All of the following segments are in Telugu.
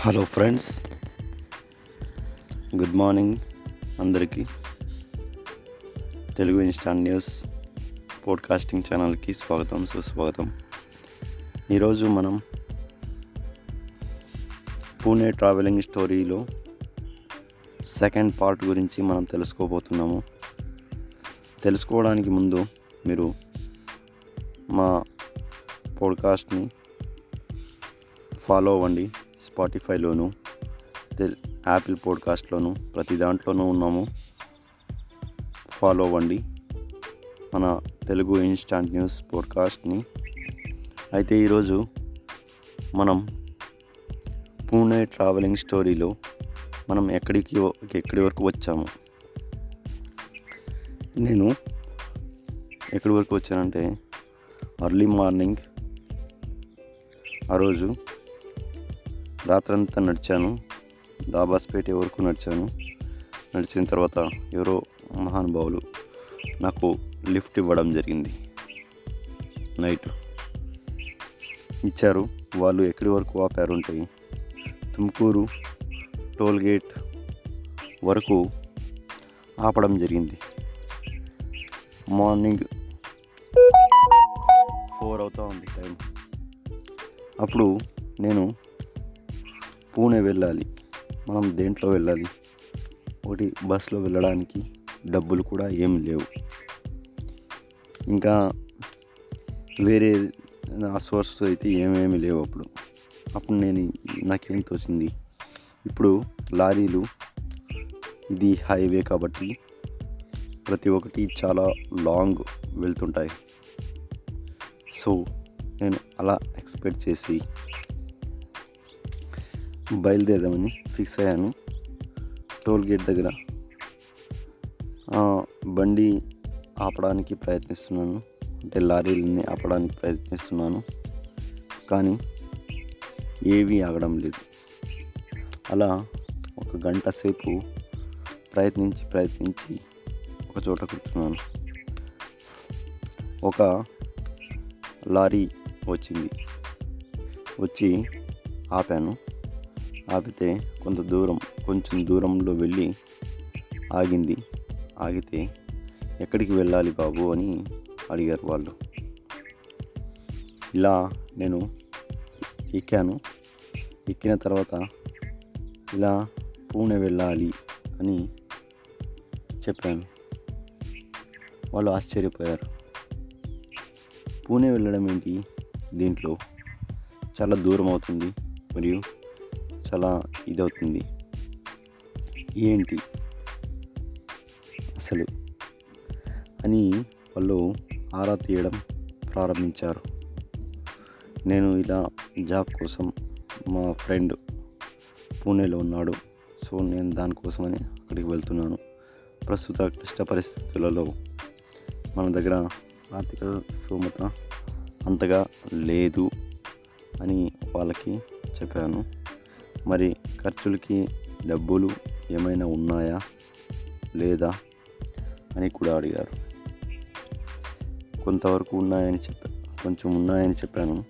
హలో ఫ్రెండ్స్ గుడ్ మార్నింగ్ అందరికీ. తెలుగు ఇన్స్టాంట్ న్యూస్ పోడ్కాస్టింగ్ ఛానల్కి స్వాగతం సుస్వాగతం. ఈరోజు మనం పూణే ట్రావెలింగ్ స్టోరీలో సెకండ్ పార్ట్ గురించి మనం తెలుసుకోబోతున్నాము. తెలుసుకోవడానికి ముందు మీరు మా పోడ్కాస్ట్ని ఫాలో అవ్వండి. స్పాటిఫైలోను తెల్ యాపిల్ పోడ్కాస్ట్లోను ప్రతి దాంట్లోనూ ఉన్నాము. ఫాలో అవ్వండి. మన తెలుగు ఇన్స్టాంట్ న్యూస్ పోడ్కాస్ట్ని. అయితే ఈరోజు మనం పూణే ట్రావెలింగ్ స్టోరీలో మనం ఎక్కడికి ఎక్కడి వరకు వచ్చాము? నేను ఎక్కడి వరకు వచ్చానంటే అర్లీ మార్నింగ్ ఆ రోజు రాత్రంతా నడిచాను. దాబాస్పేట వరకు నడిచాను. నడిచిన తర్వాత ఎవరో మహానుభావులు నాకు లిఫ్ట్ ఇవ్వడం జరిగింది. నైట్ ఇచ్చారు. వాళ్ళు ఎక్కడి వరకు ఆపారు ఉంటాయి తుమ్కూరు టోల్ గేట్ వరకు ఆపడం జరిగింది. మార్నింగ్ ఫోర్ అవుతూ ఉంది టైం. అప్పుడు నేను పూణే వెళ్ళాలి. మనం దేంట్లో వెళ్ళాలి? ఒకటి బస్సులో వెళ్ళడానికి డబ్బులు కూడా ఏం లేవు. ఇంకా వేరే నా సోర్స్ అయితే ఏమేమి లేవు అప్పుడు. అప్పుడు నేను నాకేం తోచింది? ఇప్పుడు లారీలు ఇది హైవే కాబట్టి ప్రతి ఒక్కటి చాలా లాంగ్ వెళ్తుంటాయి. సో నేను అలా ఎక్స్పెక్ట్ చేసి బయలుదేరదామని ఫిక్స్ అయ్యాను. టోల్ గేట్ దగ్గర. బండి ఆపడానికి ప్రయత్నిస్తున్నాను. అంటే లారీలని ఆపడానికి ప్రయత్నిస్తున్నాను. కానీ ఏవి ఆగడం లేదు. అలా ఒక గంట సేపు ప్రయత్నించి ప్రయత్నించి ఒక చోట కూర్చున్నాను. ఒక లారీ వచ్చింది. వచ్చి ఆపాను. ఆపితే కొంత దూరం కొంచెం దూరంలో వెళ్ళి ఆగింది. ఆగితే ఎక్కడికి వెళ్ళాలి బాబు అని అడిగారు వాళ్ళు. ఇలా నేను ఎక్కాను. ఎక్కిన తర్వాత ఇలా పూణె వెళ్ళాలి అని చెప్పాను. వాళ్ళు ఆశ్చర్యపోయారు. పూణే వెళ్ళడం ఏంటి? దీంట్లో చాలా దూరం అవుతుంది. మరియు చాలా ఇదవుతుంది. ఏంటి? అసలు? అని వాళ్ళు ఆరా తీయడం ప్రారంభించారు. నేను ఇలా జాబ్ కోసం మా ఫ్రెండ్ పూణేలో ఉన్నాడు. సో నేను దానికోసమని అక్కడికి వెళ్తున్నాను. ప్రస్తుత క్లిష్ట పరిస్థితులలో మన దగ్గర ఆర్థిక స్తోమత అంతగా లేదు అని వాళ్ళకి చెప్పాను. మరి ఖర్చులకి డబ్బులు ఏమైనా ఉన్నాయా? లేదా? అని కూడా అడిగారు. కొంతవరకు ఉన్నాయని చెప్పా కొంచెం ఉన్నాయని చెప్పాను.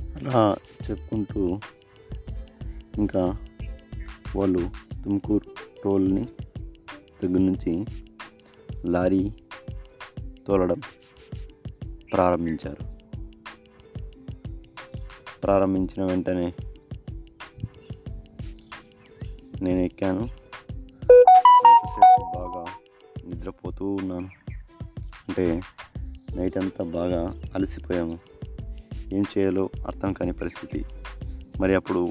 అలా చెప్పుకుంటూ ఇంకా వాళ్ళు తుమ్కూరు టోల్ని దగ్గర నుంచి లారీ తోలడం ప్రారంభించారు. ప్రారంభించిన వెంటనే నేను ఎక్కాను. బాగా నిద్రపోతూ ఉన్నాను. అంటే నైట్ అంతా బాగా అలసిపోయాము. ఏం చేయాలో అర్థం కాని పరిస్థితి. మరి అప్పుడు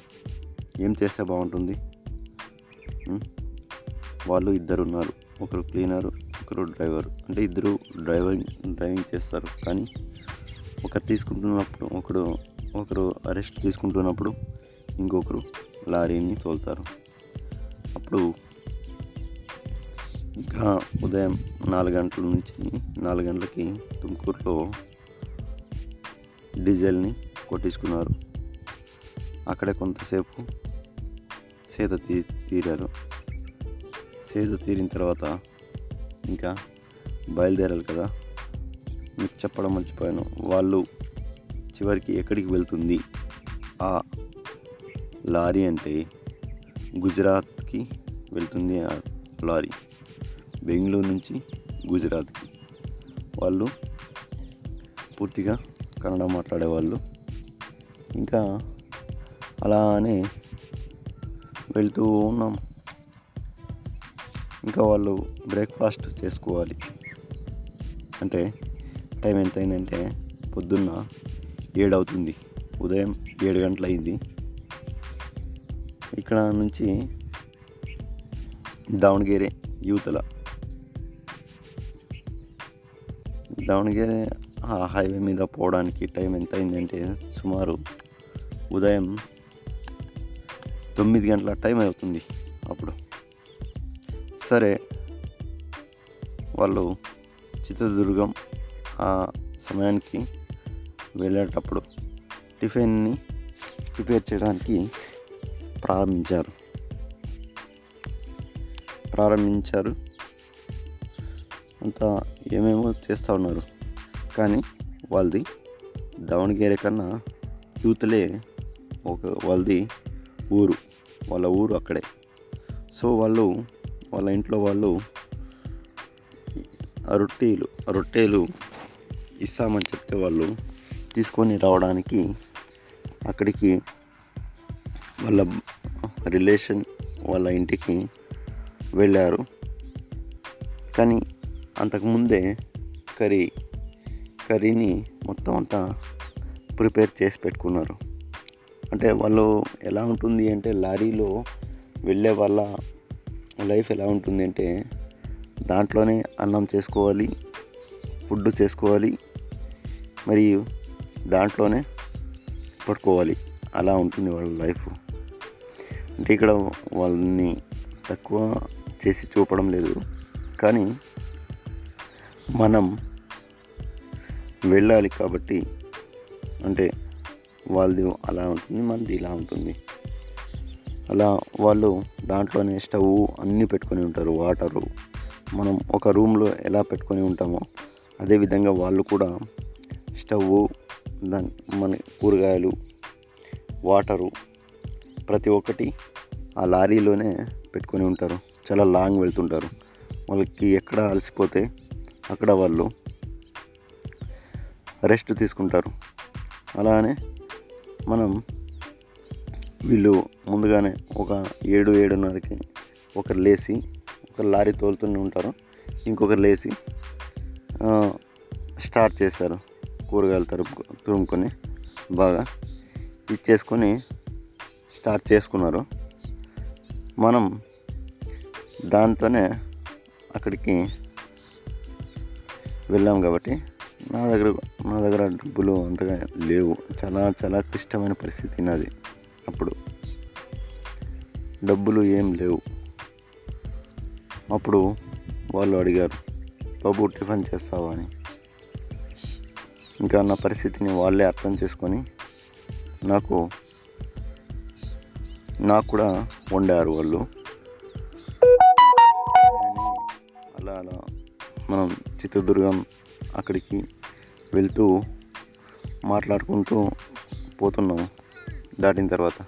ఏం చేస్తే బాగుంటుంది? వాళ్ళు ఇద్దరు ఉన్నారు. ఒకరు క్లీనరు ఒకరు డ్రైవర్. అంటే ఇద్దరు డ్రైవింగ్ డ్రైవింగ్ చేస్తారు. కానీ ఒకరు తీసుకుంటున్నప్పుడు ఒకడు ఒకరు అరెస్ట్ తీసుకుంటున్నప్పుడు ఇంకొకరు లారీని తోలుతారు. అప్పుడు ఇంకా ఉదయం నాలుగు గంటల నుంచి నాలుగు గంటలకి తుమ్కూరులో డీజిల్ని కొట్టించుకున్నారు. అక్కడే కొంతసేపు సేద తీ తీరారు. సేద తీరిన తర్వాత ఇంకా బయలుదేరాలి కదా. మీకు చెప్పడం మర్చిపోయాను. వాళ్ళు చివరికి ఎక్కడికి వెళ్తుంది? ఆ లారీ అంటే గుజరాత్కి వెళ్తుంది ఆ లారీ. బెంగళూరు నుంచి గుజరాత్కి. వాళ్ళు పూర్తిగా కన్నడ మాట్లాడేవాళ్ళు. ఇంకా అలానే వెళ్తూ ఉన్నాం. ఇంకా వాళ్ళు బ్రేక్ఫాస్ట్ చేసుకోవాలి. అంటే టైం ఎంత అయిందంటే పొద్దున్న ఏడు అవుతుంది ఉదయం ఏడు గంటలైంది అయింది ఇక్కడ నుంచి దావణగిరి యూతల దావణగిరి ఆ హైవే మీద పోవడానికి టైం ఎంత అయిందంటే సుమారు ఉదయం తొమ్మిది గంటల టైం అవుతుంది అప్పుడు. సరే వాళ్ళు చిత్రదుర్గం ఆ సమయానికి వెళ్ళేటప్పుడు టిఫిన్ని ప్రిపేర్ చేయడానికి ప్రారంభించారు. ప్రారంభించారు. అంతా ఏమేమో చేస్తూ ఉన్నారు. కానీ వాళ్ళది దావణగిరి కన్నా యూత్లే ఒక వాళ్ళది ఊరు. వాళ్ళ ఊరు అక్కడే. సో వాళ్ళు వాళ్ళ ఇంట్లో వాళ్ళు ఆ రొట్టెలు ఆ రొట్టెలు ఇస్తామని చెప్తే వాళ్ళు తీసుకొని రావడానికి అక్కడికి వాళ్ళ రిలేషన్ వాళ్ళ ఇంటికి వెళ్ళారు. కానీ అంతకుముందే కర్రీ కర్రీని మొత్తం అంతా ప్రిపేర్ చేసి పెట్టుకున్నారు. అంటే వాళ్ళు ఎలా ఉంటుంది అంటే లారీలో వెళ్ళే వాళ్ళ లైఫ్ ఎలా ఉంటుంది అంటే దాంట్లోనే అన్నం చేసుకోవాలి ఫుడ్ చేసుకోవాలి మరియు దాంట్లోనే పడుకోవాలి అలా ఉంటుంది వాళ్ళ లైఫ్. అంటే ఇక్కడ వాళ్ళని తక్కువ చేసి చూపడం లేదు. కానీ మనం వెళ్ళాలి కాబట్టి అంటే వాళ్ళది అలా ఉంటుంది మనది ఇలా ఉంటుంది. అలా వాళ్ళు దాంట్లోనే స్టవ్ అన్నీ పెట్టుకొని ఉంటారు వాటరు. మనం ఒక రూమ్లో ఎలా పెట్టుకొని ఉంటామో అదేవిధంగా వాళ్ళు కూడా స్టవ్ దాని మన కూరగాయలు వాటరు ప్రతి ఒక్కటి ఆ లారీలోనే పెట్టుకొని ఉంటారు. చాలా లాంగ్ వెళ్తుంటారు. వాళ్ళకి ఎక్కడ అలసిపోతే అక్కడ వాళ్ళు రెస్ట్ తీసుకుంటారు. అలానే మనం వీళ్ళు ముందుగానే ఒక ఏడు ఏడున్నరకి ఒకరు లేచి ఒక లారీ తోలుతూనే ఉంటారు. ఇంకొకరు లేచి స్టార్ట్ చేస్తారు. కూరగాయలు తరుపు తురుముకొని బాగా ఇచ్చేసుకొని స్టార్ట్ చేసుకున్నారు. మనం దాంతోనే అక్కడికి వెళ్ళాం కాబట్టి నా దగ్గర నా దగ్గర డబ్బులు అంతగా లేవు. చాలా చాలా క్లిష్టమైన పరిస్థితి నాది అప్పుడు. డబ్బులు ఏం లేవు. అప్పుడు వాళ్ళు అడిగారు బాబు టిఫిన్ చేస్తావా? అని. ఇంకా నా పరిస్థితిని వాళ్ళే అర్థం చేసుకొని నాకు నాకు కూడా వండారు వాళ్ళు. అలా అలా మనం చిత్రదుర్గం అక్కడికి వెళ్తూ మాట్లాడుకుంటూ పోతున్నాం దాటిన తర్వాత.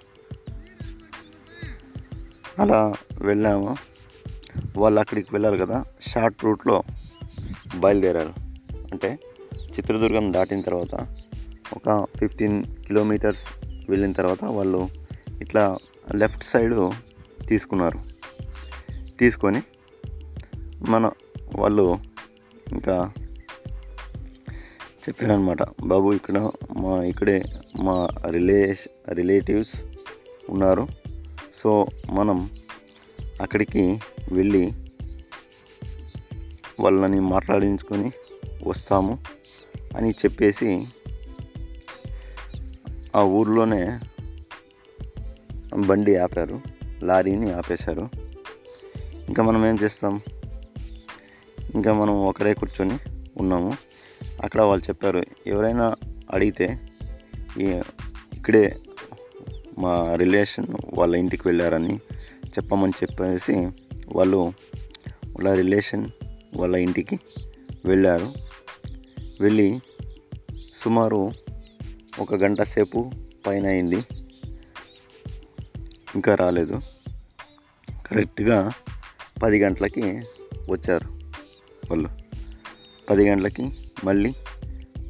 అలా వెళ్ళాము. వాళ్ళు అక్కడికి వెళ్ళారు కదా షార్ట్ రూట్లో బయలుదేరారు. అంటే చిత్రదుర్గం దాటిన తర్వాత ఒక ఫిఫ్టీన్ కిలోమీటర్స్ వెళ్ళిన తర్వాత వాళ్ళు ఇట్లా లెఫ్ట్ సైడు తీసుకున్నారు. తీసుకొని మన వాళ్ళు ఇంకా చెప్పారనమాట బాబు ఇక్కడ మా ఇక్కడే మా రిలేష్ రిలేటివ్స్ ఉన్నారు. సో మనం అక్కడికి వెళ్ళి వాళ్ళని మాట్లాడించుకొని వస్తాము. అని చెప్పేసి ఆ ఊర్లోనే బండి ఆపారు లారీని ఆపేశారు. ఇంకా మనం ఏం చేస్తాం? ఇంకా మనం ఒకడే కూర్చొని ఉన్నాము. అక్కడ వాళ్ళు చెప్పారు ఎవరైనా అడిగితే ఈ- ఇక్కడే మా రిలేషన్ వాళ్ళ ఇంటికి వెళ్ళారని చెప్పమని చెప్పేసి వాళ్ళు వాళ్ళ రిలేషన్ వాళ్ళ ఇంటికి వెళ్ళారు. వెళ్ళి సుమారు ఒక గంట సేపు పైన అయింది. ఇంకా రాలేదు. కరెక్ట్గా పది గంటలకి వచ్చారు వాళ్ళు. పది గంటలకి మళ్ళీ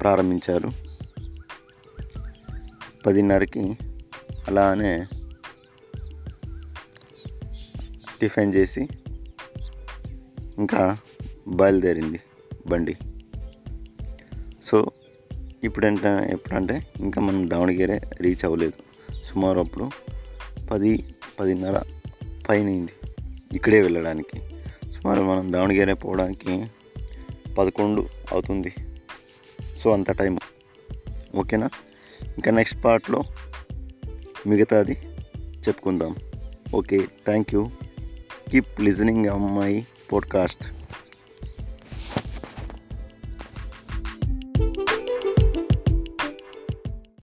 ప్రారంభించారు. పదిన్నరకి అలానే టిఫిన్ చేసి ఇంకా బయలుదేరింది బండి. ఇప్పుడంటే ఎప్పుడంటే ఇంకా మనం దావణగిరే రీచ్ అవ్వలేదు. సుమారు అప్పుడు పది పదిన్నర పైన అయింది ఇక్కడే వెళ్ళడానికి. సుమారు మనం దావణగిరే పోవడానికి పదకొండు అవుతుంది. సో అంత టైం. ఓకేనా? ఇంకా నెక్స్ట్ పార్ట్లో మిగతాది చెప్పుకుందాం. Okay thank you. Keep listening అమ్మాయి పోడ్కాస్ట్.